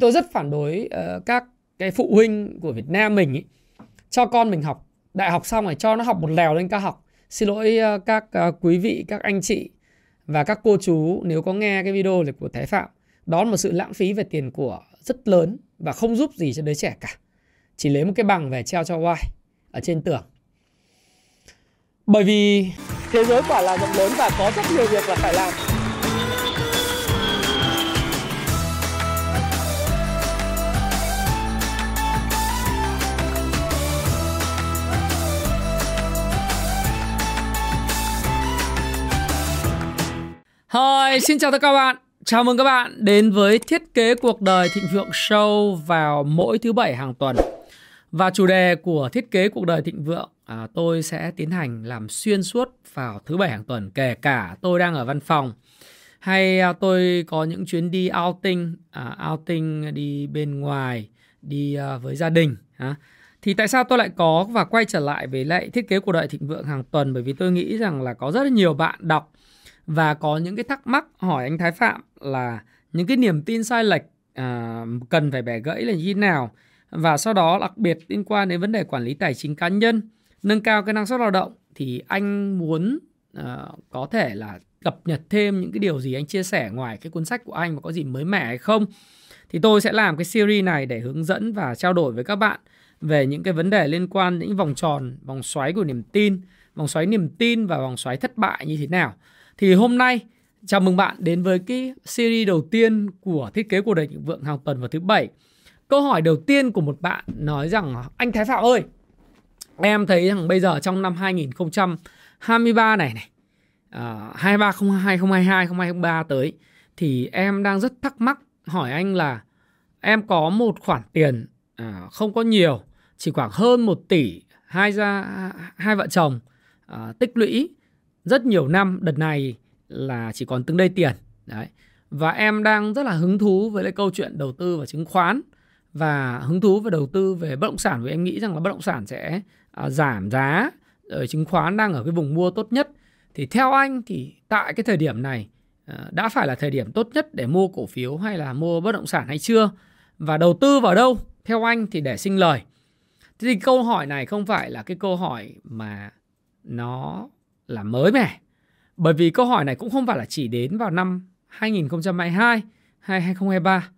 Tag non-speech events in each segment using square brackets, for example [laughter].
tôi rất phản đối uh, các cái phụ huynh của Việt Nam mình ý, cho con mình học. Đại học xong rồi cho nó học một lèo lên cao học. Xin lỗi uh, các uh, quý vị các anh chị và các cô chú nếu có nghe cái video này của Thái Phạm. Đó là một sự lãng phí về tiền của rất lớn và không giúp gì cho đứa trẻ cả. Chỉ lấy một cái bằng về treo cho oai ở trên tường. Bởi vì thế giới quả là rộng lớn và có rất nhiều việc là phải làm. Hi, xin chào tất cả các bạn. Chào mừng các bạn đến với Thiết kế cuộc đời thịnh vượng show vào mỗi thứ bảy hàng tuần. Và chủ đề của Thiết kế cuộc đời thịnh vượng à, tôi sẽ tiến hành làm xuyên suốt vào thứ bảy hàng tuần kể cả tôi đang ở văn phòng hay à, tôi có những chuyến đi outing, à, outing đi bên ngoài, đi à, với gia đình. À. Thì tại sao tôi lại có và quay trở lại với lại thiết kế cuộc đời thịnh vượng hàng tuần bởi vì tôi nghĩ rằng là có rất là nhiều bạn đọc và có những cái thắc mắc hỏi anh Thái Phạm là những cái niềm tin sai lệch à, cần phải bẻ gãy là như thế nào? Và sau đó đặc biệt liên quan đến vấn đề quản lý tài chính cá nhân nâng cao cái năng suất lao động thì anh muốn uh, có thể là cập nhật thêm những cái điều gì? Anh chia sẻ ngoài cái cuốn sách của anh và có gì mới mẻ hay không? Thì tôi sẽ làm cái series này để hướng dẫn và trao đổi với các bạn về những cái vấn đề liên quan đến vòng tròn vòng xoáy của niềm tin vòng xoáy niềm tin và vòng xoáy thất bại như thế nào thì hôm nay chào mừng bạn đến với cái series đầu tiên của thiết kế cuộc đời thịnh vượng hàng tuần vào thứ bảy. Câu hỏi đầu tiên của một bạn nói rằng anh Thái Phạm ơi, em thấy rằng bây giờ trong năm 2023 này này, uh, 23 2022 2023 tới thì em đang rất thắc mắc hỏi anh là em có một khoản tiền uh, không có nhiều, chỉ khoảng hơn 1 tỷ hai gia hai vợ chồng uh, tích lũy rất nhiều năm đợt này là chỉ còn từng đây tiền. Đấy. Và em đang rất là hứng thú với lại câu chuyện đầu tư vào chứng khoán và hứng thú về đầu tư về bất động sản vì em nghĩ rằng là bất động sản sẽ à, giảm giá rồi chứng khoán đang ở cái vùng mua tốt nhất. Thì theo anh thì tại cái thời điểm này à, đã phải là thời điểm tốt nhất để mua cổ phiếu hay là mua bất động sản hay chưa? Và đầu tư vào đâu? Theo anh thì để sinh lời. Thì câu hỏi này không phải là cái câu hỏi mà nó là mới mẻ. Bởi vì câu hỏi này cũng không phải là chỉ đến vào năm 2022 hay 2023.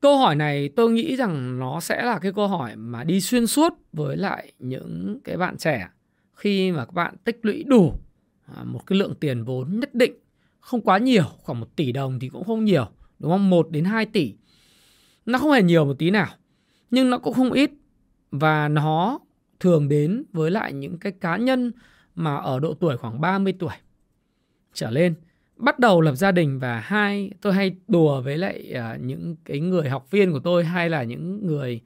Câu hỏi này tôi nghĩ rằng nó sẽ là cái câu hỏi mà đi xuyên suốt với lại những cái bạn trẻ khi mà các bạn tích lũy đủ à, một cái lượng tiền vốn nhất định, không quá nhiều, khoảng 1 tỷ đồng thì cũng không nhiều, đúng không? 1 đến 2 tỷ. Nó không hề nhiều một tí nào, nhưng nó cũng không ít và nó thường đến với lại những cái cá nhân mà ở độ tuổi khoảng 30 tuổi. Trở lên bắt đầu lập gia đình và hai tôi hay đùa với lại uh, những cái người học viên của tôi hay là những người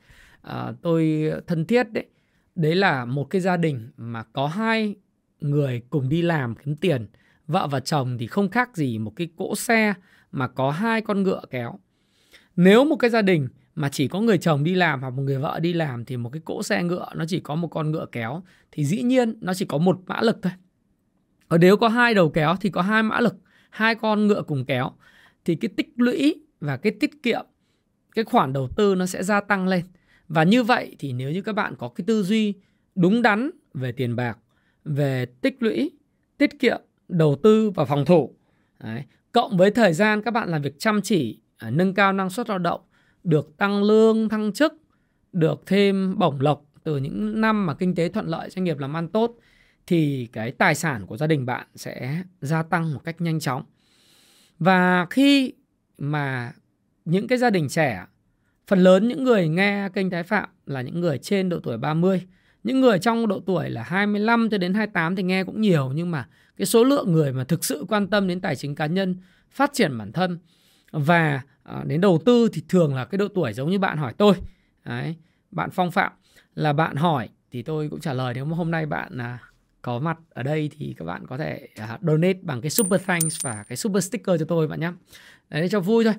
uh, tôi thân thiết đấy. Đấy là một cái gia đình mà có hai người cùng đi làm kiếm tiền. Vợ và chồng thì không khác gì một cái cỗ xe mà có hai con ngựa kéo. Nếu một cái gia đình mà chỉ có người chồng đi làm hoặc một người vợ đi làm thì một cái cỗ xe ngựa nó chỉ có một con ngựa kéo thì dĩ nhiên nó chỉ có một mã lực thôi. Ở nếu có hai đầu kéo thì có hai mã lực, hai con ngựa cùng kéo thì cái tích lũy và cái tiết kiệm cái khoản đầu tư nó sẽ gia tăng lên. Và như vậy thì nếu như các bạn có cái tư duy đúng đắn về tiền bạc, về tích lũy, tiết kiệm, đầu tư và phòng thủ đấy, cộng với thời gian các bạn làm việc chăm chỉ, à, nâng cao năng suất lao động được tăng lương, thăng chức, được thêm bổng lộc từ những năm mà kinh tế thuận lợi doanh nghiệp làm ăn tốt thì cái tài sản của gia đình bạn sẽ gia tăng một cách nhanh chóng. Và khi mà những cái gia đình trẻ, phần lớn những người nghe kênh Thái Phạm là những người trên độ tuổi 30, những người trong độ tuổi là 25 cho đến 28 thì nghe cũng nhiều nhưng mà cái số lượng người mà thực sự quan tâm đến tài chính cá nhân, phát triển bản thân và à, đến đầu tư thì thường là cái độ tuổi giống như bạn hỏi tôi. Đấy bạn phong phạm là bạn hỏi thì tôi cũng trả lời nếu mà hôm nay bạn à, có mặt ở đây thì các bạn có thể à, donate bằng cái super thanks và cái super sticker cho tôi bạn nhé. Đấy cho vui thôi.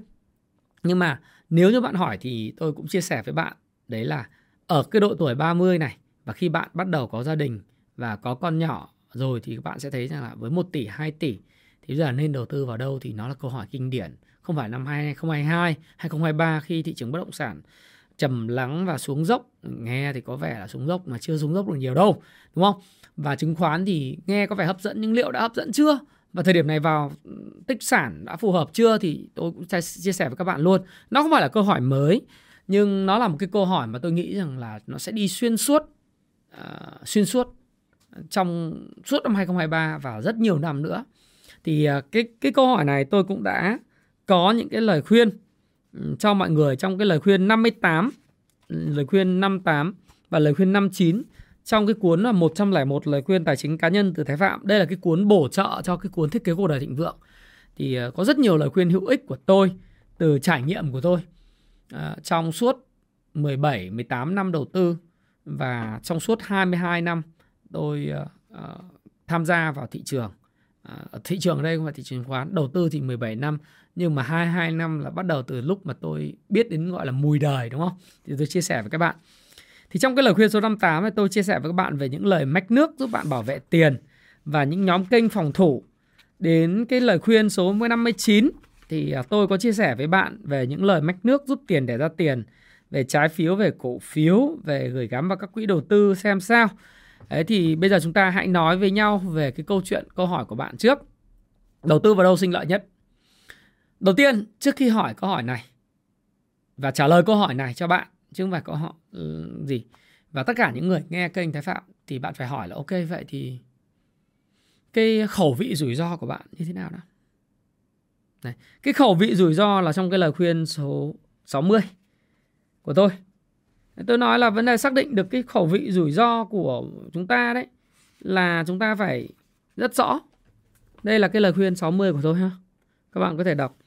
Nhưng mà nếu như bạn hỏi thì tôi cũng chia sẻ với bạn đấy là ở cái độ tuổi 30 này và khi bạn bắt đầu có gia đình và có con nhỏ rồi thì các bạn sẽ thấy rằng là với 1 tỷ 2 tỷ thì giờ nên đầu tư vào đâu thì nó là câu hỏi kinh điển không phải năm 2022 2023 khi thị trường bất động sản trầm lắng và xuống dốc. Nghe thì có vẻ là xuống dốc mà chưa xuống dốc được nhiều đâu đúng không? Và chứng khoán thì nghe có vẻ hấp dẫn nhưng liệu đã hấp dẫn chưa? Và thời điểm này vào ừ, tích sản đã phù hợp chưa thì tôi cũng chia sẻ với các bạn luôn. Nó không phải là câu hỏi mới nhưng nó là một cái câu hỏi mà tôi nghĩ rằng là nó sẽ đi xuyên suốt uh, xuyên suốt trong suốt năm 2023 và rất nhiều năm nữa. Thì uh, cái cái câu hỏi này tôi cũng đã có những cái lời khuyên ừ, cho mọi người trong cái lời khuyên 58 ừ, lời khuyên 58 và lời khuyên 59 trong cái cuốn là 101 lời khuyên tài chính cá nhân từ Thái Phạm. Đây là cái cuốn bổ trợ cho cái cuốn thiết kế cuộc đời thịnh vượng. Thì ờ, có rất nhiều lời khuyên hữu ích của tôi từ trải nghiệm của tôi à, trong suốt 17, 18 năm đầu tư và trong suốt 22 năm tôi uh, tham gia vào thị trường. Uh, thị trường ở đây không phải thị trường khoán, đầu tư thì 17 năm nhưng mà 22 năm là bắt đầu từ lúc mà tôi biết đến gọi là mùi đời đúng không? Thì tôi chia sẻ với các bạn. Thì trong cái lời khuyên số 58 này tôi chia sẻ với các bạn về những lời mách nước giúp bạn bảo vệ tiền và những nhóm kênh phòng thủ. Đến cái lời khuyên số 59 thì à, tôi có chia sẻ với bạn về những lời mách nước giúp tiền để ra tiền, về trái phiếu, về cổ phiếu, về gửi gắm vào các quỹ đầu tư xem sao. Đấy thì bây giờ chúng ta hãy nói với nhau về cái câu chuyện câu hỏi của bạn trước. Đầu tư vào đâu sinh lợi nhất? Đầu tiên, trước khi hỏi câu hỏi này và trả lời câu hỏi này cho bạn chứ không phải có họ ừ, gì và tất cả những người nghe kênh Thái Phạm thì bạn phải hỏi là ok vậy thì cái khẩu vị rủi ro của bạn như thế nào đó này, cái khẩu vị rủi ro là trong cái lời khuyên số 60 của tôi. Tôi nói là vấn đề xác định được cái khẩu vị rủi ro của chúng ta đấy là chúng ta phải rất rõ. Đây là cái lời khuyên 60 của tôi ha. Các bạn có thể đọc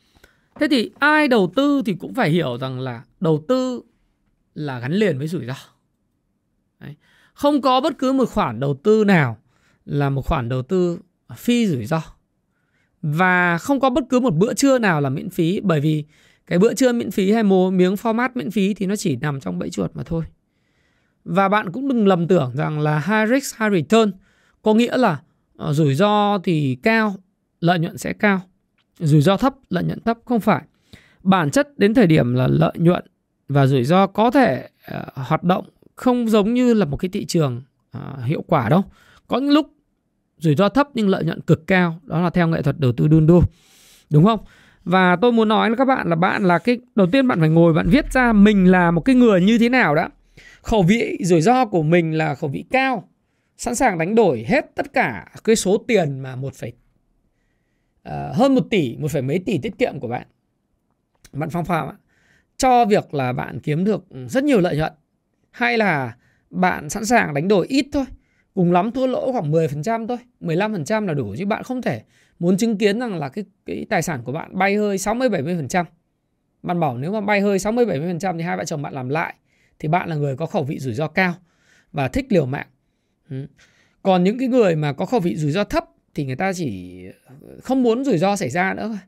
thế thì ai đầu tư thì cũng phải hiểu rằng là đầu tư là gắn liền với rủi ro. Đấy. Không có bất cứ một khoản đầu tư nào là một khoản đầu tư phi rủi ro. Và không có bất cứ một bữa trưa nào là miễn phí bởi vì cái bữa trưa miễn phí hay một miếng format miễn phí thì nó chỉ nằm trong bẫy chuột mà thôi. Và bạn cũng đừng lầm tưởng rằng là high risk high return có nghĩa là ờ, rủi ro thì cao, lợi nhuận sẽ cao. Rủi ro thấp, lợi nhuận thấp không phải. Bản chất đến thời điểm là lợi nhuận và rủi ro có thể uh, hoạt động không giống như là một cái thị trường uh, hiệu quả đâu. Có những lúc rủi ro thấp nhưng lợi nhuận cực cao, đó là theo nghệ thuật đầu tư đun đu. Đúng không? Và tôi muốn nói với các bạn là bạn là cái đầu tiên bạn phải ngồi bạn viết ra mình là một cái người như thế nào đã. Khẩu vị rủi ro của mình là khẩu vị cao, sẵn sàng đánh đổi hết tất cả cái số tiền mà một phẩy uh, hơn một tỷ, một phẩy mấy tỷ tiết kiệm của bạn. Bạn Phong Phạm ạ cho việc là bạn kiếm được rất nhiều lợi nhuận hay là bạn sẵn sàng đánh đổi ít thôi cùng lắm thua lỗ khoảng 10% thôi 15% là đủ chứ bạn không thể muốn chứng kiến rằng là cái cái tài sản của bạn bay hơi 60 70%. Bạn bảo nếu mà bay hơi 60 70% thì hai vợ chồng bạn làm lại thì bạn là người có khẩu vị rủi ro cao và thích liều mạng. Còn những cái người mà có khẩu vị rủi ro thấp thì người ta chỉ ờ, không muốn rủi ro xảy ra nữa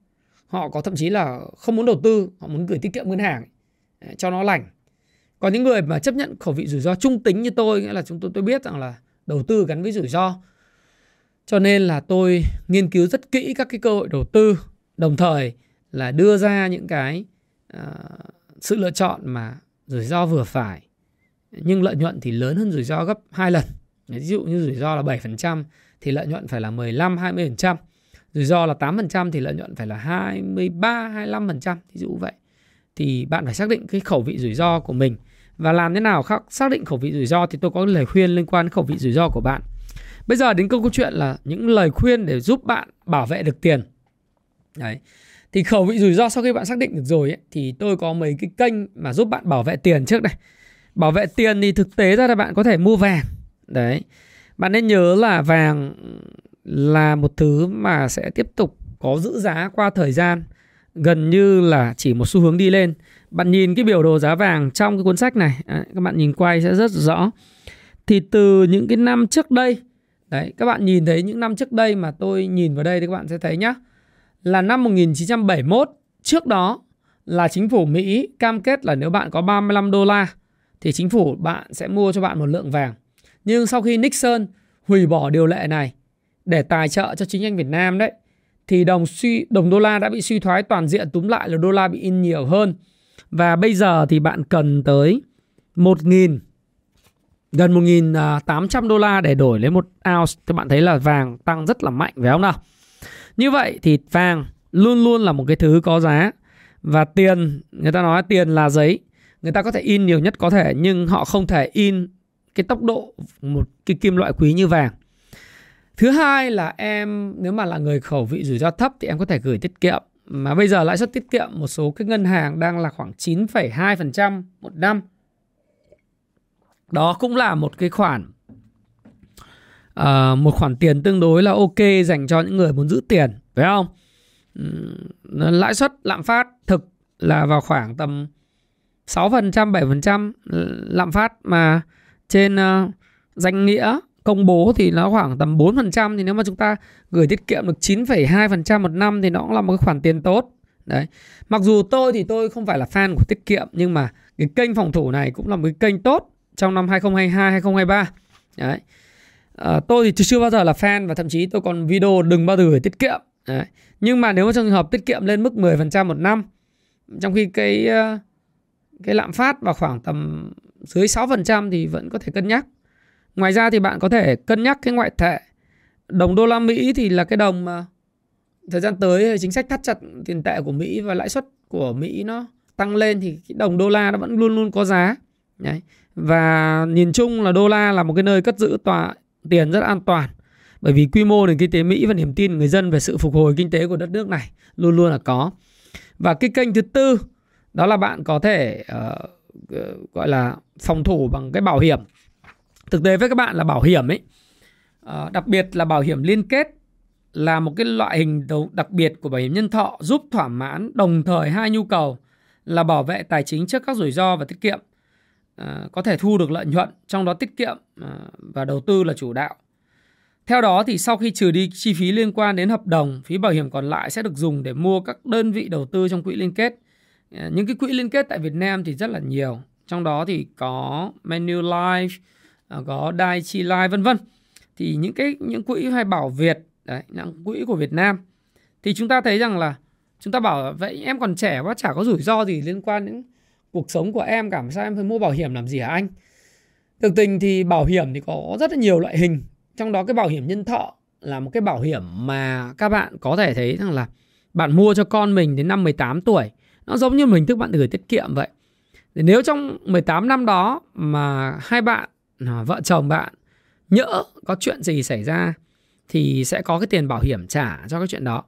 họ có thậm chí là không muốn đầu tư họ muốn gửi tiết kiệm ngân hàng ờ, cho nó lành. Còn những người mà chấp nhận khẩu vị rủi ro trung tính như tôi nghĩa là chúng tôi tôi biết rằng là đầu tư gắn với rủi ro. Cho nên là tôi nghiên cứu rất kỹ các cái cơ hội đầu tư đồng thời là đưa ra những cái uh, sự lựa chọn mà rủi ro vừa phải. Nhưng lợi nhuận thì lớn hơn rủi ro gấp 2 lần. Ví dụ như rủi ro là 7% thì lợi nhuận phải là 15 20% rủi ro là 8% thì lợi nhuận phải là 23 25% ví dụ vậy. Thì bạn phải xác định cái khẩu vị rủi ro của mình. Và làm thế nào khác? Xác định khẩu vị rủi ro thì tôi có lời khuyên liên quan đến khẩu vị rủi ro của bạn. Bây giờ đến câu câu chuyện là những lời khuyên để giúp bạn bảo vệ được tiền. Đấy. Thì khẩu vị rủi ro sau khi bạn xác định được rồi ấy, thì tôi có mấy cái kênh mà giúp bạn bảo vệ tiền trước đây. Bảo vệ tiền thì thực tế ra là bạn có thể mua vàng. Đấy bạn nên nhớ là vàng là một thứ mà sẽ tiếp tục có giữ giá qua thời gian, gần như là chỉ một xu hướng đi lên bạn nhìn cái biểu đồ giá vàng trong cái cuốn sách này à, các bạn nhìn quay sẽ rất rõ thì từ những cái năm trước đây, đấy, các bạn nhìn thấy những năm trước đây mà tôi nhìn vào đây thì các bạn sẽ thấy nhá, là năm 1971 trước đó là chính phủ Mỹ cam kết là nếu bạn có 35 đô la thì chính phủ bạn sẽ mua cho bạn một lượng vàng. Nhưng sau khi Nixon hủy bỏ điều lệ này để tài trợ cho chính anh Việt Nam đấy, thì đồng suy, đồng đô la đã bị suy thoái toàn diện, túm lại là đô la bị in nhiều hơn. Và bây giờ thì bạn cần tới 1.000 gần 1.800 à, đô la để đổi lấy một ounce. Thì bạn thấy là vàng tăng rất là mạnh, phải không nào? Như vậy thì vàng luôn luôn là một cái thứ có giá. Và tiền, người ta nói tiền là giấy. Người ta có thể in nhiều nhất có thể, nhưng họ không thể in cái tốc độ một cái kim loại quý như vàng. Thứ hai là em nếu mà là người khẩu vị rủi ro thấp thì em có thể gửi tiết kiệm. Mà bây giờ lãi suất tiết kiệm một số cái ngân hàng đang là khoảng 9,2% một năm. Đó cũng là một cái khoản uh, một khoản tiền tương đối là ok dành cho những người muốn giữ tiền phải không? Lãi suất lạm phát thực là vào khoảng tầm 6% 7% lạm phát mà trên uh, danh nghĩa công bố thì nó khoảng tầm 4% thì nếu mà chúng ta gửi tiết kiệm được 9,2% một năm thì nó cũng là một cái khoản tiền tốt. Đấy. Mặc dù tôi thì tôi không phải là fan của tiết kiệm nhưng mà cái kênh phòng thủ này cũng là một cái kênh tốt trong năm 2022 2023. Đấy. À, tôi thì chưa bao giờ là fan và thậm chí tôi còn video đừng bao giờ gửi tiết kiệm. Đấy. Nhưng mà nếu mà trong trường hợp tiết kiệm lên mức 10% một năm trong khi cái ờ, cái lạm phát vào khoảng tầm dưới 6% thì vẫn có thể cân nhắc. Ngoài ra thì bạn có thể cân nhắc cái ngoại tệ. Đồng đô la Mỹ thì là cái đồng mà thời gian tới chính sách thắt chặt tiền tệ của Mỹ và lãi suất của Mỹ nó tăng lên thì cái đồng đô la nó vẫn luôn luôn có giá. Đấy. Và nhìn chung là đô la là một cái nơi cất giữ tòa tiền rất an toàn. Bởi vì quy mô nền kinh tế Mỹ và niềm tin người dân về sự phục hồi kinh tế của đất nước này luôn luôn là có. Và cái kênh thứ tư đó là bạn có thể uh, gọi là phòng thủ bằng cái bảo hiểm. Thực tế với các bạn là bảo hiểm ấy ờ, đặc biệt là bảo hiểm liên kết là một cái loại hình đặc biệt của bảo hiểm nhân thọ giúp thỏa mãn đồng thời hai nhu cầu là bảo vệ tài chính trước các rủi ro và tiết kiệm à, có thể thu được lợi nhuận trong đó tiết kiệm à, và đầu tư là chủ đạo. Theo đó thì sau khi trừ đi chi phí liên quan đến hợp đồng phí bảo hiểm còn lại sẽ được dùng để mua các đơn vị đầu tư trong quỹ liên kết. Ờ, những cái quỹ liên kết tại Việt Nam thì rất là nhiều. Trong đó thì có Manulife ờ, có Dai Chi Life vân vân. Thì những cái, những quỹ hay bảo Việt, đấy, những quỹ của Việt Nam. Thì chúng ta thấy rằng là chúng ta bảo vậy em còn trẻ quá, chả có rủi ro gì liên quan đến cuộc sống của em cả sao em phải mua bảo hiểm làm gì hả anh? Thực tình thì bảo hiểm thì có rất là nhiều loại hình. Trong đó cái bảo hiểm nhân thọ là một cái bảo hiểm mà các bạn có thể thấy rằng là bạn mua cho con mình đến năm 18 tuổi nó giống như mình thức bạn gửi tiết kiệm vậy nếu trong 18 năm đó mà hai bạn à, vợ chồng bạn nhỡ có chuyện gì xảy ra thì sẽ có cái tiền bảo hiểm trả cho cái chuyện đó.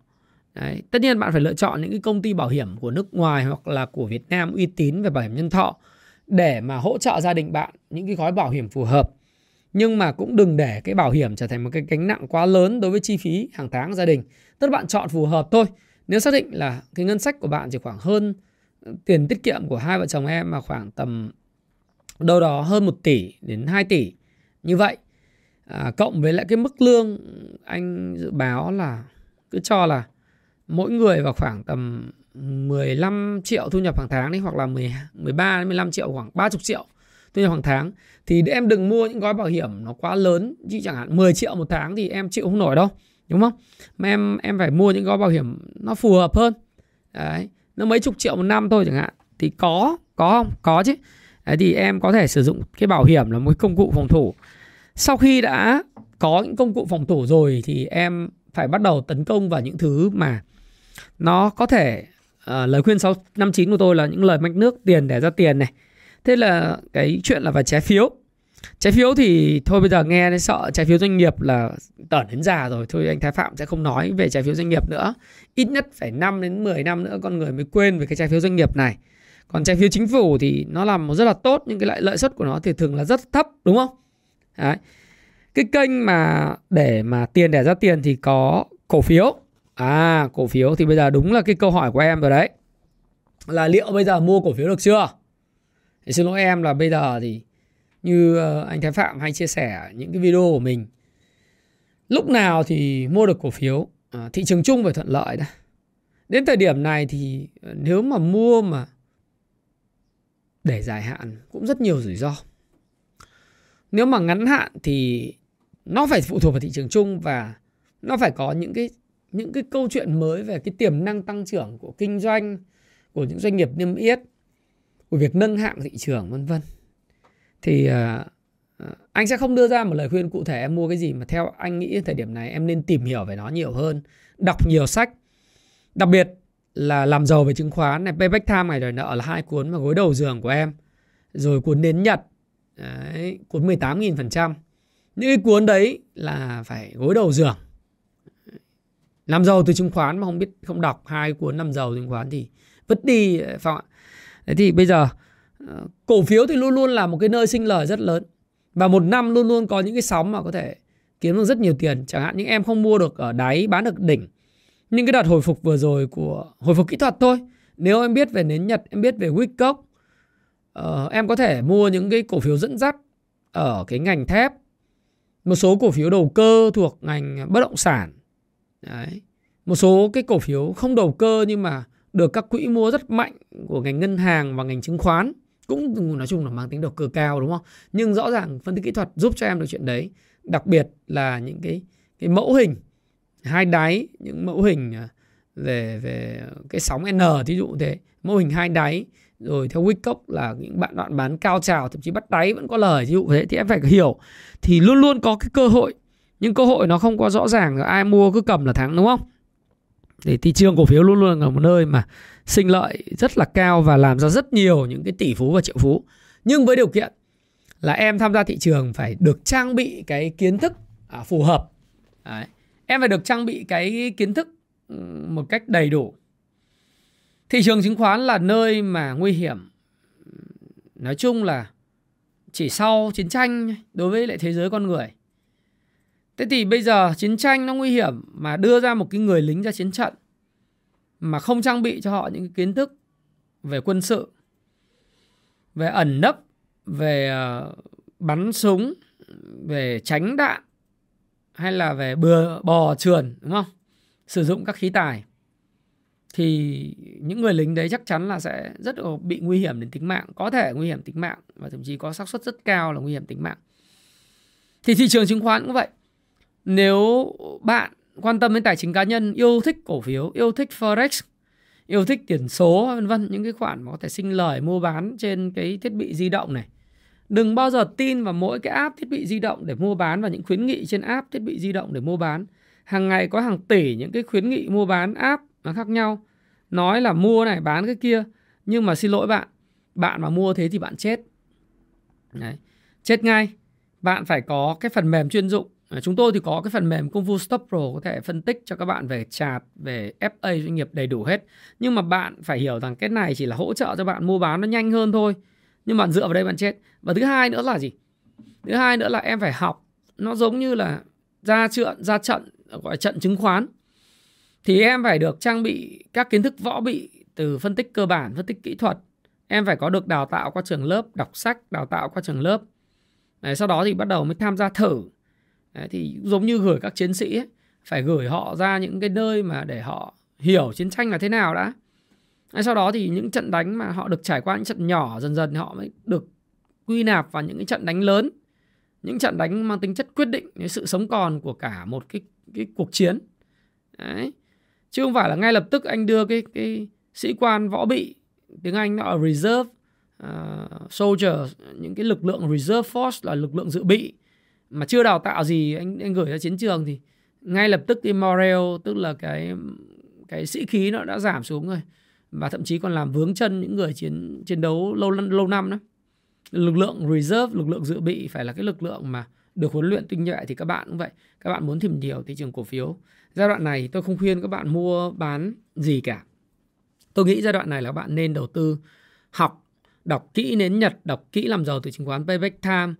Đấy. Tất nhiên bạn phải lựa chọn những cái công ty bảo hiểm của nước ngoài hoặc là của Việt Nam uy tín về bảo hiểm nhân thọ để mà hỗ trợ gia đình bạn những cái gói bảo hiểm phù hợp. Nhưng mà cũng đừng để cái bảo hiểm trở thành một cái gánh nặng quá lớn đối với chi phí hàng tháng gia đình. Tức là bạn chọn phù hợp thôi. Nếu xác định là cái ngân sách của bạn chỉ khoảng hơn ờ, tiền tiết kiệm của hai vợ chồng em mà khoảng tầm đâu đó hơn 1 tỷ đến 2 tỷ như vậy à, cộng với lại cái mức lương anh dự báo là cứ cho là mỗi người vào khoảng tầm 15 triệu thu nhập hàng tháng đấy hoặc là 10, 13 đến 15 triệu khoảng 30 triệu thu nhập hàng tháng thì em đừng mua những gói bảo hiểm nó quá lớn chứ chẳng hạn 10 triệu một tháng thì em chịu không nổi đâu đúng không mà em em phải mua những gói bảo hiểm nó phù hợp hơn đấy nó mấy chục triệu một năm thôi chẳng hạn thì có có không có chứ Đấy thì em có thể sử dụng cái bảo hiểm là một công cụ phòng thủ. Sau khi đã có những công cụ phòng thủ rồi thì em phải bắt đầu tấn công vào những thứ mà nó có thể uh, lời khuyên 659 của tôi là những lời mạch nước tiền để ra tiền này. Thế là cái chuyện là về trái phiếu. Trái phiếu thì thôi bây giờ nghe sợ trái phiếu doanh nghiệp là tởn đến già rồi. Thôi anh Thái Phạm sẽ không nói về trái phiếu doanh nghiệp nữa. Ít nhất phải 5 đến 10 năm nữa con người mới quên về cái trái phiếu doanh nghiệp này còn trái phiếu chính phủ thì nó làm một rất là tốt, nhưng cái lợi lợi suất của nó thì thường là rất thấp, đúng không Đấy. cái kênh mà để mà tiền, để ra tiền thì có cổ phiếu à cổ phiếu thì bây giờ đúng là cái câu hỏi của em rồi đấy là liệu bây giờ mua cổ phiếu được chưa thì xin lỗi em là bây giờ thì như ờ, anh Thái Phạm hay chia sẻ những cái video của mình. Lúc nào thì mua được cổ phiếu à, thị trường chung phải thuận lợi đã đến thời điểm này thì ờ, nếu mà mua mà để dài hạn cũng rất nhiều rủi ro. Nếu mà ngắn hạn thì nó phải phụ thuộc vào thị trường chung và nó phải có những cái những cái câu chuyện mới về cái tiềm năng tăng trưởng của kinh doanh của những doanh nghiệp niêm yết của việc nâng hạng thị trường vân vân thì uh, anh sẽ không đưa ra một lời khuyên cụ thể em mua cái gì mà theo anh nghĩ thời điểm này em nên tìm hiểu về nó nhiều hơn đọc nhiều sách. Đặc biệt là làm giàu về chứng khoán này payback time ngày đòi nợ là hai cuốn mà gối đầu giường của em. Rồi cuốn nến nhật đấy, cuốn 18.000% những cái cuốn đấy là phải gối đầu giường. Làm giàu từ chứng khoán mà không biết không đọc hai cuốn làm giàu chứng khoán thì vứt đi phải ạ? Thế thì bây giờ Ờ, cổ phiếu thì luôn luôn là một cái nơi sinh lời rất lớn. Và một năm luôn luôn có những cái sóng mà có thể kiếm được rất nhiều tiền. Chẳng hạn những em không mua được ở đáy bán được đỉnh. Nhưng cái đợt hồi phục vừa rồi của hồi phục kỹ thuật thôi. Nếu em biết về nến nhật em biết về Wickock uh, ờ, em có thể mua những cái cổ phiếu dẫn dắt ở cái ngành thép. Một số cổ phiếu đầu cơ thuộc ngành bất động sản. Đấy. một số cái cổ phiếu không đầu cơ nhưng mà được các quỹ mua rất mạnh của ngành ngân hàng và ngành chứng khoán cũng nói chung là mang tính đầu cơ cao, đúng không? Nhưng rõ ràng phân tích kỹ thuật giúp cho em được chuyện đấy. Đặc biệt là những cái cái mẫu hình, hai đáy, những mẫu hình à, về về cái sóng N, thí dụ thế. Mẫu hình hai đáy, rồi theo Wickock là những bạn đoạn bán cao trào, thậm chí bắt đáy vẫn có lời ví dụ thế, thì em phải hiểu. Thì luôn luôn có cái cơ hội, nhưng cơ hội nó không có rõ ràng ai mua cứ cầm là thắng, đúng không? Thì thị trường cổ phiếu luôn luôn là một nơi mà sinh lợi rất là cao và làm ra rất nhiều những cái tỷ phú và triệu phú. Nhưng với điều kiện là em tham gia thị trường phải được trang bị cái kiến thức à, phù hợp. Đấy. em phải được trang bị cái kiến thức một cách đầy đủ. Thị trường chứng khoán là nơi mà nguy hiểm. Nói chung là chỉ sau chiến tranh đối với lại thế giới con người thế thì bây giờ chiến tranh nó nguy hiểm mà đưa ra một cái người lính ra chiến trận mà không trang bị cho họ những cái kiến thức về quân sự, về ẩn nấp, về ờ, bắn súng, về tránh đạn hay là về bừa, bò trườn, đúng không? Sử dụng các khí tài thì những người lính đấy chắc chắn là sẽ rất bị nguy hiểm đến tính mạng, có thể nguy hiểm tính mạng và thậm chí có xác suất rất cao là nguy hiểm tính mạng. Thì thị trường chứng khoán cũng vậy nếu bạn quan tâm đến tài chính cá nhân, yêu thích cổ phiếu, yêu thích forex, yêu thích tiền số, vân vân, những cái khoản mà có thể sinh lời mua bán trên cái thiết bị di động này, đừng bao giờ tin vào mỗi cái app thiết bị di động để mua bán và những khuyến nghị trên app thiết bị di động để mua bán. Hàng ngày có hàng tỷ những cái khuyến nghị mua bán app nó khác nhau. Nói là mua này, bán cái kia, nhưng mà xin lỗi bạn bạn mà mua thế thì bạn chết. Đấy. chết ngay. Bạn phải có cái phần mềm chuyên dụng. Ờ, chúng tôi thì có cái phần mềm Công fu Stop Pro có thể phân tích cho các bạn về chart, về FA doanh nghiệp đầy đủ hết. Nhưng mà bạn phải hiểu rằng cái này chỉ là hỗ trợ cho bạn mua bán nó nhanh hơn thôi. Nhưng bạn dựa vào đây bạn chết. Và thứ hai nữa là gì? Thứ hai nữa là em phải học. Nó giống như là ra trận, ra trận gọi là trận chứng khoán thì em phải được trang bị các kiến thức võ bị từ phân tích cơ bản, phân tích kỹ thuật. Em phải có được đào tạo qua trường lớp, đọc sách, đào tạo qua trường lớp. Đấy, sau đó thì bắt đầu mới tham gia thử. Đấy, thì giống như gửi các chiến sĩ ấy, phải gửi họ ra những cái nơi mà để họ hiểu chiến tranh là thế nào đã. Đấy, sau đó thì những trận đánh mà họ được trải qua những trận nhỏ dần dần họ mới được quy nạp vào những cái trận đánh lớn. Những trận đánh mang tính chất quyết định sự sống còn của cả một cái cái cuộc chiến. Đấy chứ không phải là ngay lập tức anh đưa cái cái sĩ quan võ bị tiếng Anh nó ở reserve uh, soldier những cái lực lượng reserve force là lực lượng dự bị mà chưa đào tạo gì, anh anh gửi ra chiến trường thì ngay lập tức cái morale, tức là cái cái sĩ khí nó đã giảm xuống rồi. Và thậm chí còn làm vướng chân những người chiến chiến đấu lâu lâu năm đó. Lực lượng reserve, lực lượng dự bị phải là cái lực lượng mà được huấn luyện tinh nhuệ thì các bạn cũng vậy. Các bạn muốn tìm hiểu thị trường cổ phiếu. Giai đoạn này tôi không khuyên các bạn mua bán gì cả. Tôi nghĩ giai đoạn này là các bạn nên đầu tư, học, đọc kỹ nến nhật, đọc kỹ làm giàu từ chứng khoán payback time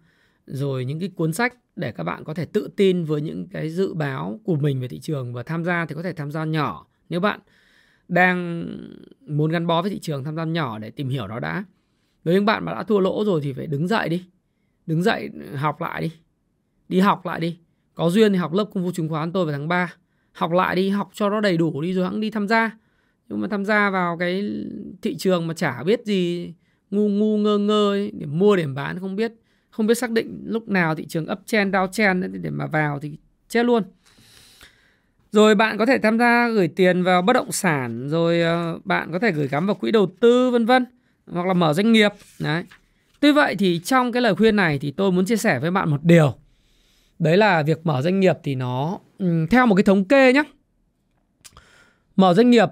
rồi những cái cuốn sách để các bạn có thể tự tin với những cái dự báo của mình về thị trường và tham gia thì có thể tham gia nhỏ. Nếu bạn đang muốn gắn bó với thị trường tham gia nhỏ để tìm hiểu nó đã. Với những bạn mà đã thua lỗ rồi thì phải đứng dậy đi. Đứng dậy ừ, học lại đi. Đi học lại đi. Có duyên thì học lớp công phu chứng khoán tôi vào tháng 3 học lại đi học cho nó đầy đủ đi rồi hãng đi tham gia. Nhưng mà tham gia vào cái thị trường mà chả biết gì ngu ngu ngơ ngơ ấy, để mua điểm bán không biết không biết xác định lúc nào thị trường up trend, down trend để mà vào thì chết luôn. Rồi bạn có thể tham gia gửi tiền vào bất động sản, rồi ờ, bạn có thể gửi gắm vào quỹ đầu tư, vân vân, hoặc là mở doanh nghiệp. Đấy. Tuy vậy thì trong cái lời khuyên này thì tôi muốn chia sẻ với bạn một điều. Đấy là việc mở doanh nghiệp thì nó ừ, theo một cái thống kê nhé mở doanh nghiệp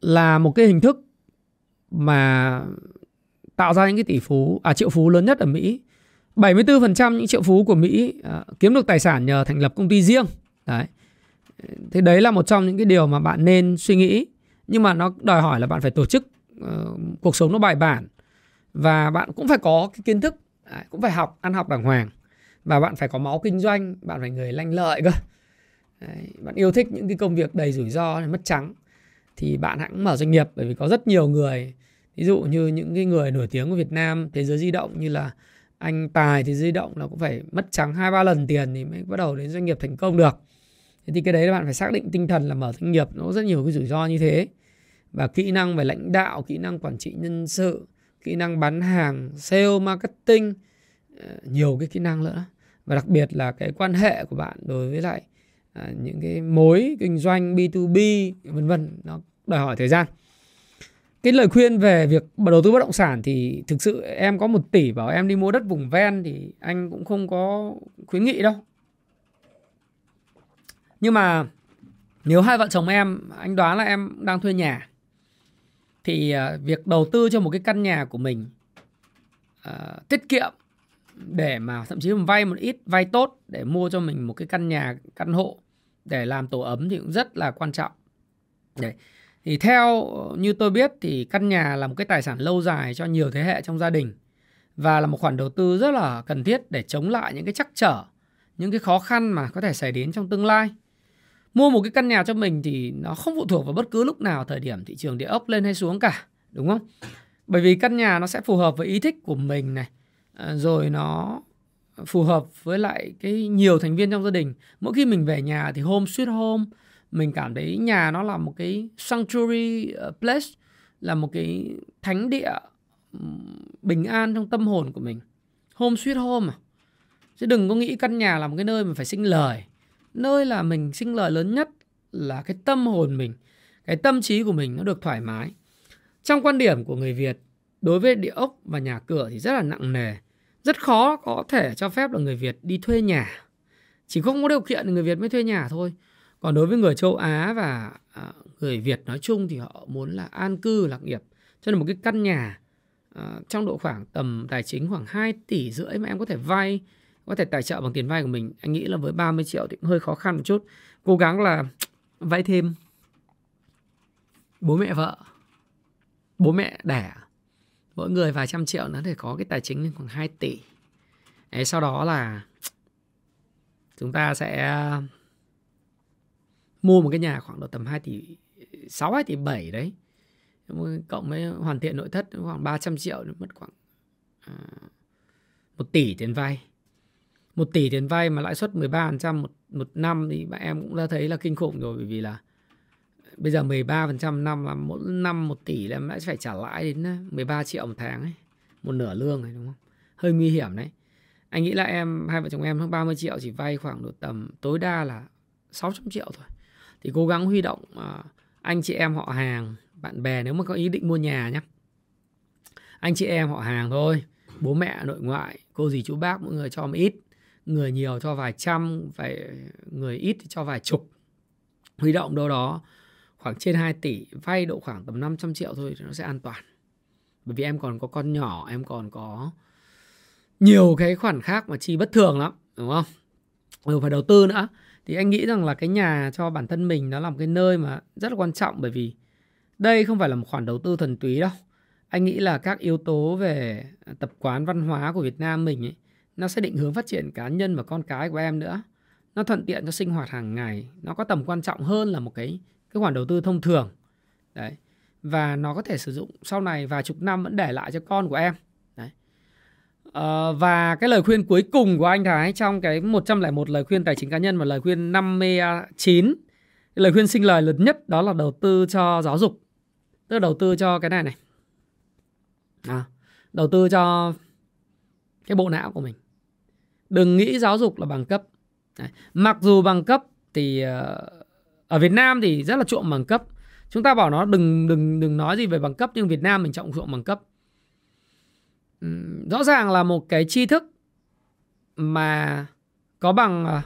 là một cái hình thức mà tạo ra những cái tỷ phú à triệu phú lớn nhất ở Mỹ. 74% những triệu phú của Mỹ à, kiếm được tài sản nhờ thành lập công ty riêng. Đấy. Thế đấy là một trong những cái điều mà bạn nên suy nghĩ. Nhưng mà nó đòi hỏi là bạn phải tổ chức uh, cuộc sống nó bài bản. Và bạn cũng phải có cái kiến thức cũng phải học ăn học đàng hoàng. Và bạn phải có máu kinh doanh bạn phải người lanh lợi cơ. Đấy, bạn yêu thích những cái công việc đầy rủi ro mất trắng thì bạn hãy mở doanh nghiệp. Bởi vì có rất nhiều người ví dụ như những cái người nổi tiếng của Việt Nam thế giới di động như là anh Tài thì di động là cũng phải mất trắng hai, ba lần tiền thì mới bắt đầu đến doanh nghiệp thành công được. Thế thì cái đấy là bạn phải xác định tinh thần là mở doanh nghiệp, nó có rất nhiều cái rủi ro như thế. Và kỹ năng về lãnh đạo, kỹ năng quản trị nhân sự, kỹ năng bán hàng, sale, marketing ờ, nhiều cái kỹ năng nữa. Và đặc biệt là cái quan hệ của bạn đối với lại à, những cái mối kinh doanh B2B vân vân, nó đòi hỏi thời gian cái lời khuyên về việc đầu tư bất động sản thì thực sự em có một tỷ bảo em đi mua đất vùng ven thì anh cũng không có khuyến nghị đâu. Nhưng mà nếu hai vợ chồng em anh đoán là em đang thuê nhà thì à, việc đầu tư cho một cái căn nhà của mình uh, tiết kiệm để mà thậm chí mình vay một ít vay tốt để mua cho mình một cái căn nhà căn hộ để làm tổ ấm thì cũng rất là quan trọng. Đấy thì theo như tôi biết thì căn nhà là một cái tài sản lâu dài cho nhiều thế hệ trong gia đình và là một khoản đầu tư rất là cần thiết để chống lại những cái chắc trở, những cái khó khăn mà có thể xảy đến trong tương lai. Mua một cái căn nhà cho mình thì nó không phụ thuộc vào bất cứ lúc nào, thời điểm thị trường địa ốc lên hay xuống cả, đúng không? Bởi vì căn nhà nó sẽ phù hợp với ý thích của mình này ờ, rồi nó phù hợp với lại cái nhiều thành viên trong gia đình. Mỗi khi mình về nhà thì home sweet home mình cảm thấy nhà nó là một cái sanctuary ờ, place, là một cái thánh địa bình an trong tâm hồn của mình. Home sweet home à. Chứ đừng có nghĩ căn nhà là một cái nơi mình phải sinh lời. Nơi là mình sinh lời lớn nhất là cái tâm hồn mình, cái tâm trí của mình nó được thoải mái. Trong quan điểm của người việt, đối với địa ốc và nhà cửa thì rất là nặng nề. Rất khó có thể cho phép là người việt đi thuê nhà. Chỉ không có điều kiện thì người việt mới thuê nhà thôi còn đối với người châu á và à, người việt nói chung thì họ muốn là an cư lạc nghiệp. Cho nên một cái căn nhà à, trong độ khoảng tầm tài chính khoảng 2 tỷ rưỡi mà em có thể vay có thể tài trợ bằng tiền vay của mình anh nghĩ là với 30 triệu thì cũng hơi khó khăn một chút. Cố gắng là [tsk] vay thêm. Bố mẹ vợ bố mẹ đẻ mỗi người vài trăm triệu nó để có cái tài chính lên khoảng 2 tỷ. Đấy, sau đó là [tsk] chúng ta sẽ mua một cái nhà khoảng độ tầm 2 tỷ 6 2 tỷ 7 đấy cộng với hoàn thiện nội thất khoảng 300 triệu mất khoảng à, 1 tỷ tiền vay 1 tỷ tiền vay mà lãi suất 13% một, một năm thì bạn em cũng đã thấy là kinh khủng rồi bởi vì là bây giờ 13% năm là mỗi năm 1 tỷ là em lại phải trả lãi đến à, 13 triệu một tháng ấy. Một nửa lương này đúng không? Hơi nguy hiểm đấy. Anh nghĩ là em hai vợ chồng em hơn 30 triệu chỉ vay khoảng độ tầm tối đa là 600 triệu thôi. Thì cố gắng huy động ờ, anh chị em họ hàng, bạn bè nếu mà có ý định mua nhà nhé. Anh chị em họ hàng thôi, bố mẹ nội ngoại, cô dì chú bác mỗi người cho một ít người nhiều cho vài trăm vài người ít thì cho vài chục. Huy động đâu đó khoảng trên 2 tỷ vay độ khoảng tầm 500 triệu thôi thì nó sẽ an toàn. Bởi vì em còn có con nhỏ em còn có nhiều cái khoản khác mà chi bất thường lắm đúng không? Ừ, rồi phải đầu tư nữa. Thì anh nghĩ rằng là cái nhà cho bản thân mình nó là một cái nơi mà rất là quan trọng, bởi vì đây không phải là một khoản đầu tư thuần túy đâu. Anh nghĩ là các yếu tố về à, tập quán văn hóa của Việt Nam mình ấy, nó sẽ định hướng phát triển cá nhân và con cái của em nữa. Nó thuận tiện cho sinh hoạt hàng ngày, nó có tầm quan trọng hơn là một cái cái khoản đầu tư thông thường. Đấy. Và nó có thể sử dụng sau này vài chục năm vẫn để lại cho con của em à, và cái lời khuyên cuối cùng của anh Thái trong cái 101 lời khuyên tài chính cá nhân và lời khuyên 59 cái lời khuyên sinh lời lớn nhất đó là đầu tư cho giáo dục. Tức là đầu tư cho cái này này. À, đầu tư cho cái bộ não của mình. Đừng nghĩ giáo dục là bằng cấp. Đấy. mặc dù bằng cấp thì ờ, ở Việt Nam thì rất là chuộng bằng cấp. Chúng ta bảo nó đừng đừng đừng nói gì về bằng cấp nhưng Việt Nam mình trọng chuộng bằng cấp rõ ràng là một cái tri thức mà có bằng ờ,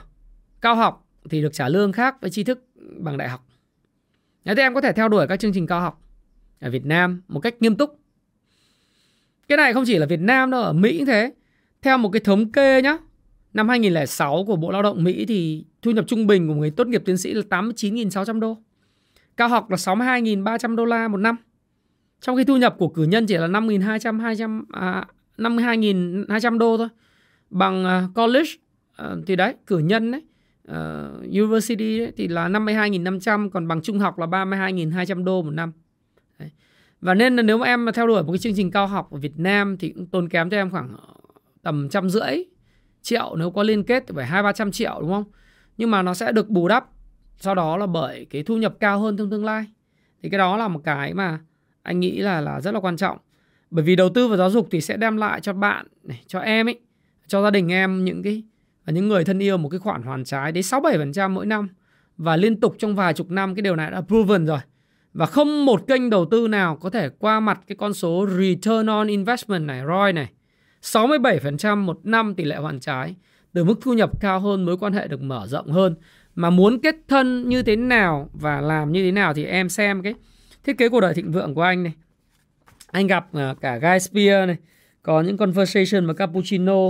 cao học thì được trả lương khác với tri thức bằng đại học. Thế em có thể theo đuổi các chương trình cao học ở Việt Nam một cách nghiêm túc. Cái này không chỉ là Việt Nam đâu, ở Mỹ cũng thế. Theo một cái thống kê nhá, năm 2006 của Bộ Lao động Mỹ thì thu nhập trung bình của người tốt nghiệp tiến sĩ là 89.600 đô. Cao học là 62.300 đô la một năm. Trong khi thu nhập của cử nhân chỉ là 5.200 200 à, 52.200 đô thôi. Bằng uh, college uh, thì đấy, cử nhân đấy, uh, à, university đấy, thì là 52.500 còn bằng trung học là 32.200 đô một năm. Đấy. Và nên là nếu mà em mà theo đuổi một cái chương trình cao học ở Việt Nam thì cũng tốn kém cho em khoảng tầm trăm rưỡi triệu nếu có liên kết thì phải hai ba trăm triệu đúng không? Nhưng mà nó sẽ được bù đắp sau đó là bởi cái thu nhập cao hơn trong tương lai. Thì cái đó là một cái mà anh nghĩ là là rất là quan trọng bởi vì đầu tư vào giáo dục thì sẽ đem lại cho bạn này, cho em ấy cho gia đình em những cái và những người thân yêu một cái khoản hoàn trái đến 6 7% mỗi năm và liên tục trong vài chục năm cái điều này đã proven rồi. Và không một kênh đầu tư nào có thể qua mặt cái con số return on investment này, ROI này. 67% một năm tỷ lệ hoàn trái từ mức thu nhập cao hơn mối quan hệ được mở rộng hơn mà muốn kết thân như thế nào và làm như thế nào thì em xem cái thiết kế cuộc đời thịnh vượng của anh này, anh gặp à, cả Guy Spear này, có những conversation và cappuccino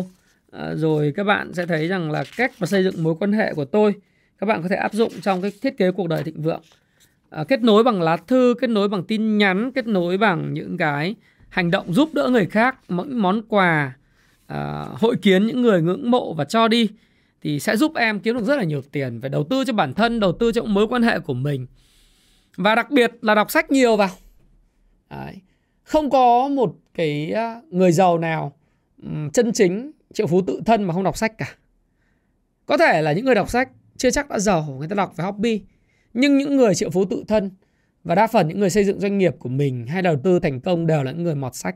à, rồi các bạn sẽ thấy rằng là cách mà xây dựng mối quan hệ của tôi, các bạn có thể áp dụng trong cái thiết kế cuộc đời thịnh vượng. À, kết nối bằng lá thư, kết nối bằng tin nhắn, kết nối bằng những cái hành động giúp đỡ người khác những món quà hội kiến những người ngưỡng mộ và cho đi, thì sẽ giúp em kiếm được rất là nhiều tiền phải đầu tư cho bản thân, đầu tư cho mối quan hệ của mình và đặc biệt là đọc sách nhiều vào. Đấy. Không có một cái à, người giàu nào chân chính triệu phú tự thân mà không đọc sách cả. Có thể là những người đọc sách chưa chắc đã giàu người ta đọc về hobby. Nhưng những người triệu phú tự thân và đa phần những người xây dựng doanh nghiệp của mình hay đầu tư thành công đều là những người mọt sách.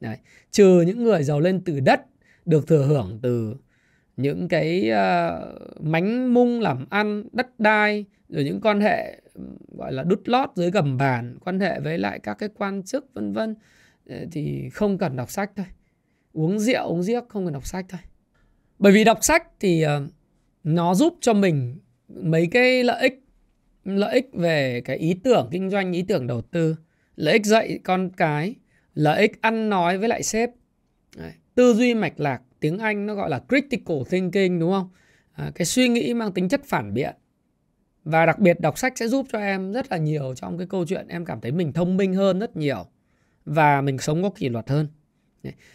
Đấy. trừ những người giàu lên từ đất được thừa hưởng từ những cái uh, mánh mung làm ăn đất đai rồi những quan hệ gọi là đút lót dưới gầm bàn quan hệ với lại các cái quan chức vân vân ờ, thì không cần đọc sách thôi. Uống rượu uống giếc không cần đọc sách thôi. Bởi vì đọc sách thì ờ, nó giúp cho mình mấy cái lợi ích lợi ích về cái ý tưởng kinh doanh ý tưởng đầu tư. Lợi ích dạy con cái lợi ích ăn nói với lại sếp. Đấy. tư duy mạch lạc tiếng anh nó gọi là critical thinking đúng không? À, cái suy nghĩ mang tính chất phản biện và đặc biệt đọc sách sẽ giúp cho em rất là nhiều trong cái câu chuyện em cảm thấy mình thông minh hơn rất nhiều và mình sống có kỷ luật hơn.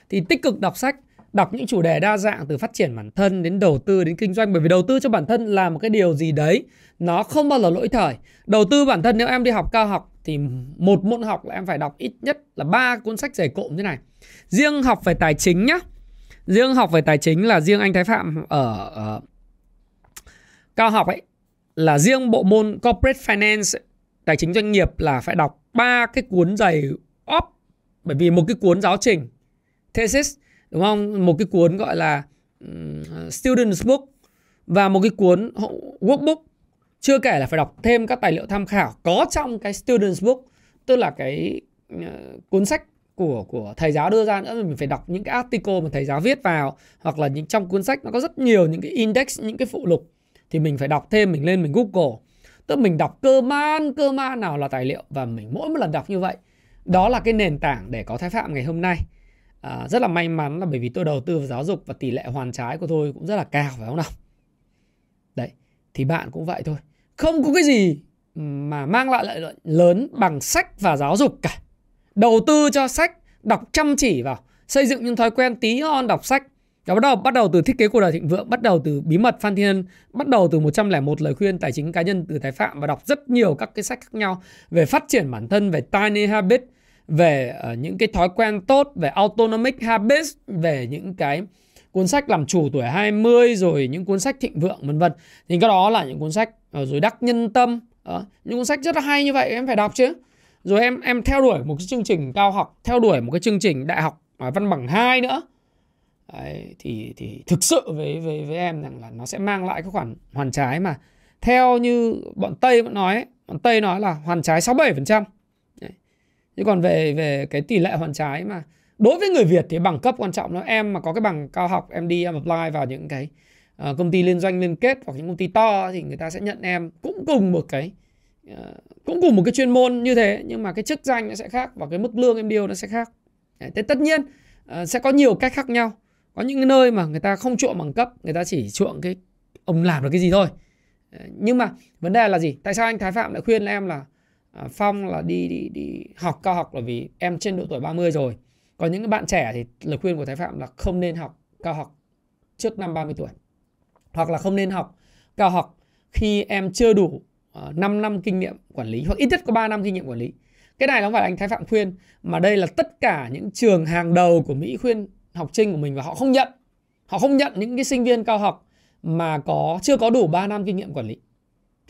Thì tích cực đọc sách đọc những chủ đề đa dạng từ phát triển bản thân đến đầu tư đến kinh doanh. Bởi vì đầu tư cho bản thân là một cái điều gì đấy nó không bao giờ lỗi thời. Đầu tư bản thân nếu em đi học cao học thì một môn học là em phải đọc ít nhất là ba cuốn sách dày cộm thế này. Riêng học về tài chính nhá. Riêng học về tài chính là riêng anh thái phạm ở, ở cao học ấy là riêng bộ môn corporate finance, tài chính doanh nghiệp là phải đọc ba cái cuốn dày op bởi vì một cái cuốn giáo trình, thesis, đúng không? Một cái cuốn gọi là students book và một cái cuốn workbook. Chưa kể là phải đọc thêm các tài liệu tham khảo có trong cái students book, tức là cái ờ, cuốn sách của của thầy giáo đưa ra nữa. Mình phải đọc những cái article mà thầy giáo viết vào, hoặc là những trong cuốn sách nó có rất nhiều những cái index, những cái phụ lục thì mình phải đọc thêm mình lên mình google. Tức mình đọc cơ man cơ man nào là tài liệu và mình mỗi một lần đọc như vậy đó là cái nền tảng để có thái phạm ngày hôm nay. À, rất là may mắn là bởi vì tôi đầu tư vào giáo dục và tỷ lệ hoàn trái của tôi cũng rất là cao phải không nào? Đấy thì bạn cũng vậy thôi. Không có cái gì mà mang lại lợi nhuận lớn bằng sách và giáo dục cả. Đầu tư cho sách đọc chăm chỉ vào xây dựng những thói quen tí hon đọc sách đó bắt đầu bắt đầu từ thiết kế cuộc đời thịnh vượng, bắt đầu từ bí mật Phan Thiên bắt đầu từ 101 lời khuyên tài chính cá nhân từ Thái Phạm và đọc rất nhiều các cái sách khác nhau về phát triển bản thân, về tiny habit, về uh, những cái thói quen tốt, về autonomic habits, về những cái cuốn sách làm chủ tuổi 20 rồi những cuốn sách thịnh vượng vân vân. Thì cái đó là những cuốn sách ờ, uh, rồi đắc nhân tâm, uh, những cuốn sách rất là hay như vậy em phải đọc chứ. Rồi em em theo đuổi một cái chương trình cao học, theo đuổi một cái chương trình đại học uh, văn bằng 2 nữa Đấy, thì thì thực sự với với với em rằng là nó sẽ mang lại cái khoản hoàn trái mà theo như bọn Tây vẫn nói ấy, bọn Tây nói là hoàn trái 67%. Đấy. Chứ còn về về cái tỷ lệ hoàn trái mà đối với người Việt thì bằng cấp quan trọng nó em mà có cái bằng cao học em đi em apply vào những cái uh, công ty liên doanh liên kết hoặc những công ty to thì người ta sẽ nhận em cũng cùng một cái uh, cũng cùng một cái chuyên môn như thế nhưng mà cái chức danh nó sẽ khác và cái mức lương em điều nó sẽ khác. Đấy. Thế tất nhiên uh, sẽ có nhiều cách khác nhau. Có những nơi mà người ta không chuộng bằng cấp, người ta chỉ chuộng cái ông làm được cái gì thôi. Nhưng mà vấn đề là gì? Tại sao anh Thái Phạm lại khuyên em là à, Phong là đi đi đi học cao học là vì em trên độ tuổi 30 rồi. Còn những cái bạn trẻ thì lời khuyên của Thái Phạm là không nên học cao học trước năm 30 tuổi. Hoặc là không nên học cao học khi em chưa đủ à, uh, 5 năm kinh nghiệm quản lý hoặc ít nhất có 3 năm kinh nghiệm quản lý. Cái này không phải là anh Thái Phạm khuyên mà đây là tất cả những trường hàng đầu của Mỹ khuyên học sinh của mình và họ không nhận. Họ không nhận những cái sinh viên cao học mà có chưa có đủ 3 năm kinh nghiệm quản lý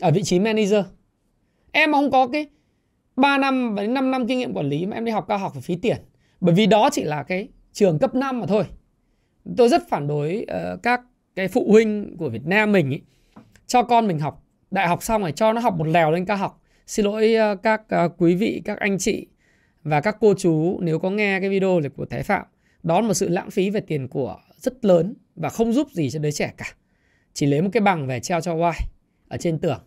ở vị trí manager. Em mà không có cái 3 năm đến 5 năm kinh nghiệm quản lý mà em đi học cao học phải phí tiền. Bởi vì đó chỉ là cái trường cấp 5 mà thôi. Tôi rất phản đối uh, các cái phụ huynh của Việt Nam mình ý, cho con mình học đại học xong rồi cho nó học một lèo lên cao học. Xin lỗi uh, các uh, quý vị, các anh chị và các cô chú nếu có nghe cái video này của Thái Phạm. Đó là một sự lãng phí về tiền của rất lớn và không giúp gì cho đứa trẻ cả. Chỉ lấy một cái bằng về treo cho Y ở trên tường.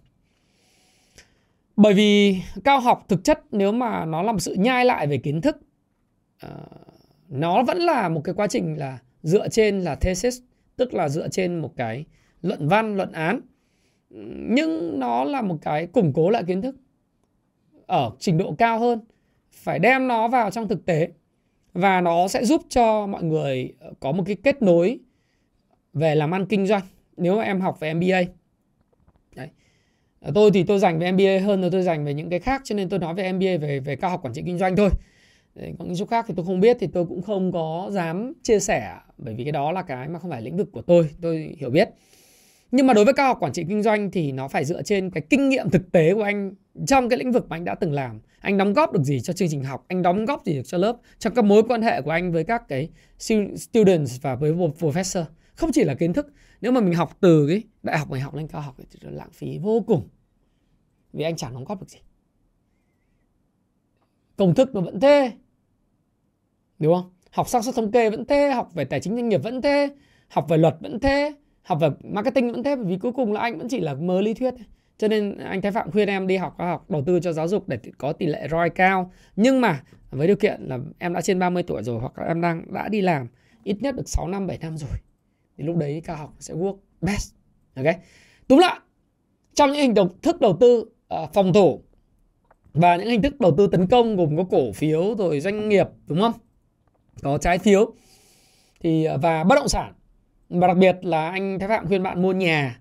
Bởi vì cao học thực chất nếu mà nó là một sự nhai lại về kiến thức ờ, nó vẫn là một cái quá trình là dựa trên là thesis, tức là dựa trên một cái luận văn, luận án. Nhưng nó là một cái củng cố lại kiến thức ở trình độ cao hơn, phải đem nó vào trong thực tế và nó sẽ giúp cho mọi người ờ, có một cái kết nối về làm ăn kinh doanh nếu mà em học về MBA Đấy. Ờ, tôi thì tôi dành về MBA hơn là tôi dành về những cái khác cho nên tôi nói về MBA về về cao học quản trị kinh doanh thôi. Đấy, còn những chỗ khác thì tôi không biết thì tôi cũng không có dám chia sẻ bởi vì cái đó là cái mà không phải lĩnh vực của tôi tôi hiểu biết. Nhưng mà đối với cao học quản trị kinh doanh thì nó phải dựa trên cái kinh nghiệm thực tế của anh trong cái lĩnh vực mà anh đã từng làm, anh đóng góp được gì cho chương trình học? Anh đóng góp gì được cho lớp? Trong các mối quan hệ của anh với các cái students và với professor? Không chỉ là kiến thức, nếu mà mình học từ cái đại học mình học lên cao học thì nó lãng phí vô cùng. Vì anh chẳng đóng góp được gì. Công thức nó vẫn thế. Đúng không? Học xác suất thống kê vẫn thế, học về tài chính doanh nghiệp vẫn thế, học về luật vẫn thế, học về marketing vẫn thế, bởi vì cuối cùng là anh vẫn chỉ là mơ lý thuyết cho nên anh Thái Phạm khuyên em đi học cao học đầu tư cho giáo dục để có tỷ lệ ROI cao. Nhưng mà với điều kiện là em đã trên 30 tuổi rồi hoặc là em đang đã đi làm ít nhất được 6 năm 7 năm rồi thì lúc đấy cao học sẽ work best ok? Túm lại trong những hình thức đầu tư uh, phòng thủ và những hình thức đầu tư tấn công gồm có cổ phiếu rồi doanh nghiệp đúng không? Có trái phiếu. Thì ờ, và bất động sản. Và đặc biệt là anh Thái Phạm khuyên bạn mua nhà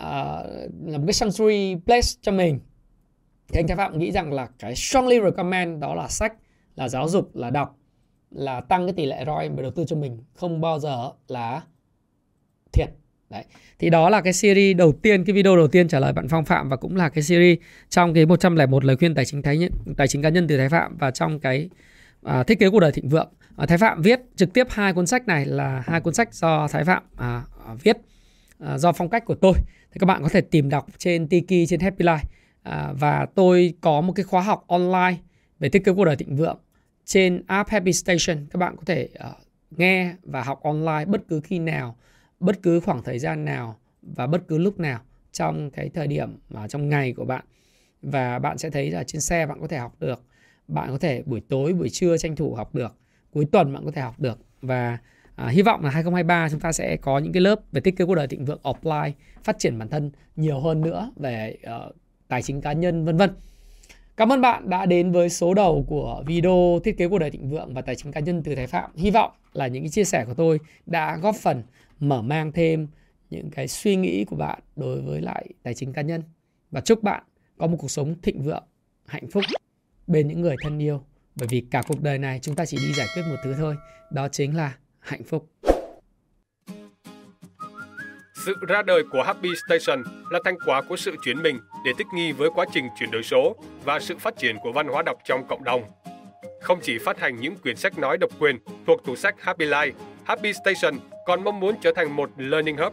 uh, là một cái sanctuary place cho mình thì anh Thái Phạm nghĩ rằng là cái strongly recommend đó là sách là giáo dục là đọc là tăng cái tỷ lệ ROI mà đầu tư cho mình không bao giờ là thiệt Đấy. Thì đó là cái series đầu tiên, cái video đầu tiên trả lời bạn Phong Phạm và cũng là cái series trong cái 101 lời khuyên tài chính thái nhân, tài chính cá nhân từ Thái Phạm và trong cái à, thiết kế cuộc đời thịnh vượng. À, Thái Phạm viết trực tiếp hai cuốn sách này là hai cuốn sách do Thái Phạm à, à viết à, do phong cách của tôi. Thì các bạn có thể tìm đọc trên Tiki trên Happy Life à, và tôi có một cái khóa học online về thiết kế cuộc đời thịnh vượng trên app Happy Station. Các bạn có thể uh, nghe và học online bất cứ khi nào bất cứ khoảng thời gian nào và bất cứ lúc nào trong cái thời điểm mà trong ngày của bạn và bạn sẽ thấy là trên xe bạn có thể học được bạn có thể buổi tối buổi trưa tranh thủ học được cuối tuần bạn có thể học được và à, hy vọng là 2023 chúng ta sẽ có những cái lớp về thiết kế cuộc đời thịnh vượng offline phát triển bản thân nhiều hơn nữa về uh, tài chính cá nhân vân vân Cảm ơn bạn đã đến với số đầu của video thiết kế cuộc đời thịnh vượng và tài chính cá nhân từ Thái Phạm. Hy vọng là những cái chia sẻ của tôi đã góp phần mở mang thêm những cái suy nghĩ của bạn đối với lại tài chính cá nhân và chúc bạn có một cuộc sống thịnh vượng, hạnh phúc bên những người thân yêu. Bởi vì cả cuộc đời này chúng ta chỉ đi giải quyết một thứ thôi, đó chính là hạnh phúc. Sự ra đời của Happy Station là thành quả của sự chuyển mình để thích nghi với quá trình chuyển đổi số và sự phát triển của văn hóa đọc trong cộng đồng. Không chỉ phát hành những quyển sách nói độc quyền thuộc tủ sách Happy Life, Happy Station còn mong muốn trở thành một learning hub,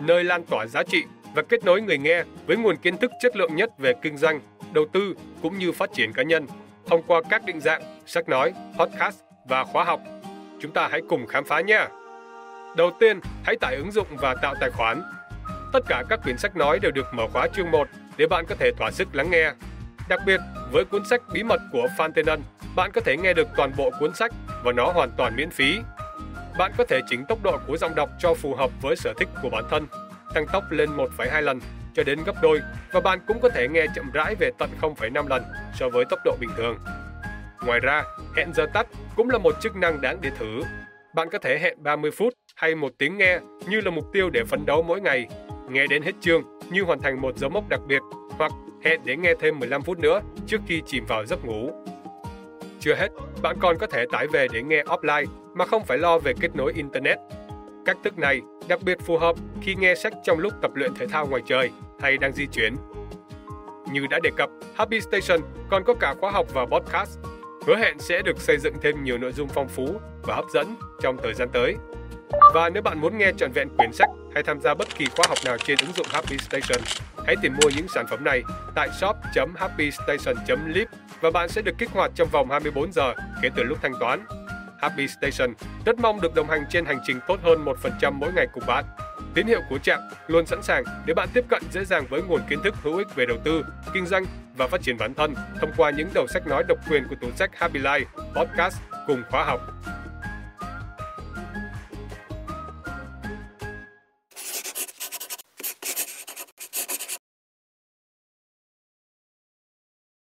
nơi lan tỏa giá trị, và kết nối người nghe với nguồn kiến thức chất lượng nhất về kinh doanh, đầu tư cũng như phát triển cá nhân thông qua các định dạng sách nói, podcast và khóa học. Chúng ta hãy cùng khám phá nhé! Đầu tiên, hãy tải ứng dụng và tạo tài khoản. Tất cả các quyển sách nói đều được mở khóa chương 1 để bạn có thể thỏa sức lắng nghe. Đặc biệt, với cuốn sách Bí mật của Phan Tenon, bạn có thể nghe được toàn bộ cuốn sách và nó hoàn toàn miễn phí. Bạn có thể chỉnh tốc độ của giọng đọc cho phù hợp với sở thích của bản thân, tăng tốc lên 1,2 lần cho đến gấp đôi và bạn cũng có thể nghe chậm rãi về tận 0,5 lần so với tốc độ bình thường. Ngoài ra, hẹn giờ tắt cũng là một chức năng đáng để thử. Bạn có thể hẹn 30 phút hay một tiếng nghe như là mục tiêu để phấn đấu mỗi ngày, nghe đến hết chương như hoàn thành một dấu mốc đặc biệt hoặc hẹn để nghe thêm 15 phút nữa trước khi chìm vào giấc ngủ. Chưa hết, bạn còn có thể tải về để nghe offline mà không phải lo về kết nối Internet. Cách thức này đặc biệt phù hợp khi nghe sách trong lúc tập luyện thể thao ngoài trời hay đang di chuyển. Như đã đề cập, Happy Station còn có cả khóa học và podcast. Hứa hẹn sẽ được xây dựng thêm nhiều nội dung phong phú và hấp dẫn trong thời gian tới. Và nếu bạn muốn nghe trọn vẹn quyển sách hay tham gia bất kỳ khóa học nào trên ứng dụng Happy Station, hãy tìm mua những sản phẩm này tại shop.happystation.live và bạn sẽ được kích hoạt trong vòng 24 giờ kể từ lúc thanh toán. Happy Station rất mong được đồng hành trên hành trình tốt hơn 1% mỗi ngày cùng bạn. Tín hiệu của trạm luôn sẵn sàng để bạn tiếp cận dễ dàng với nguồn kiến thức hữu ích về đầu tư, kinh doanh và phát triển bản thân thông qua những đầu sách nói độc quyền của tủ sách Happy Life, podcast cùng khóa học.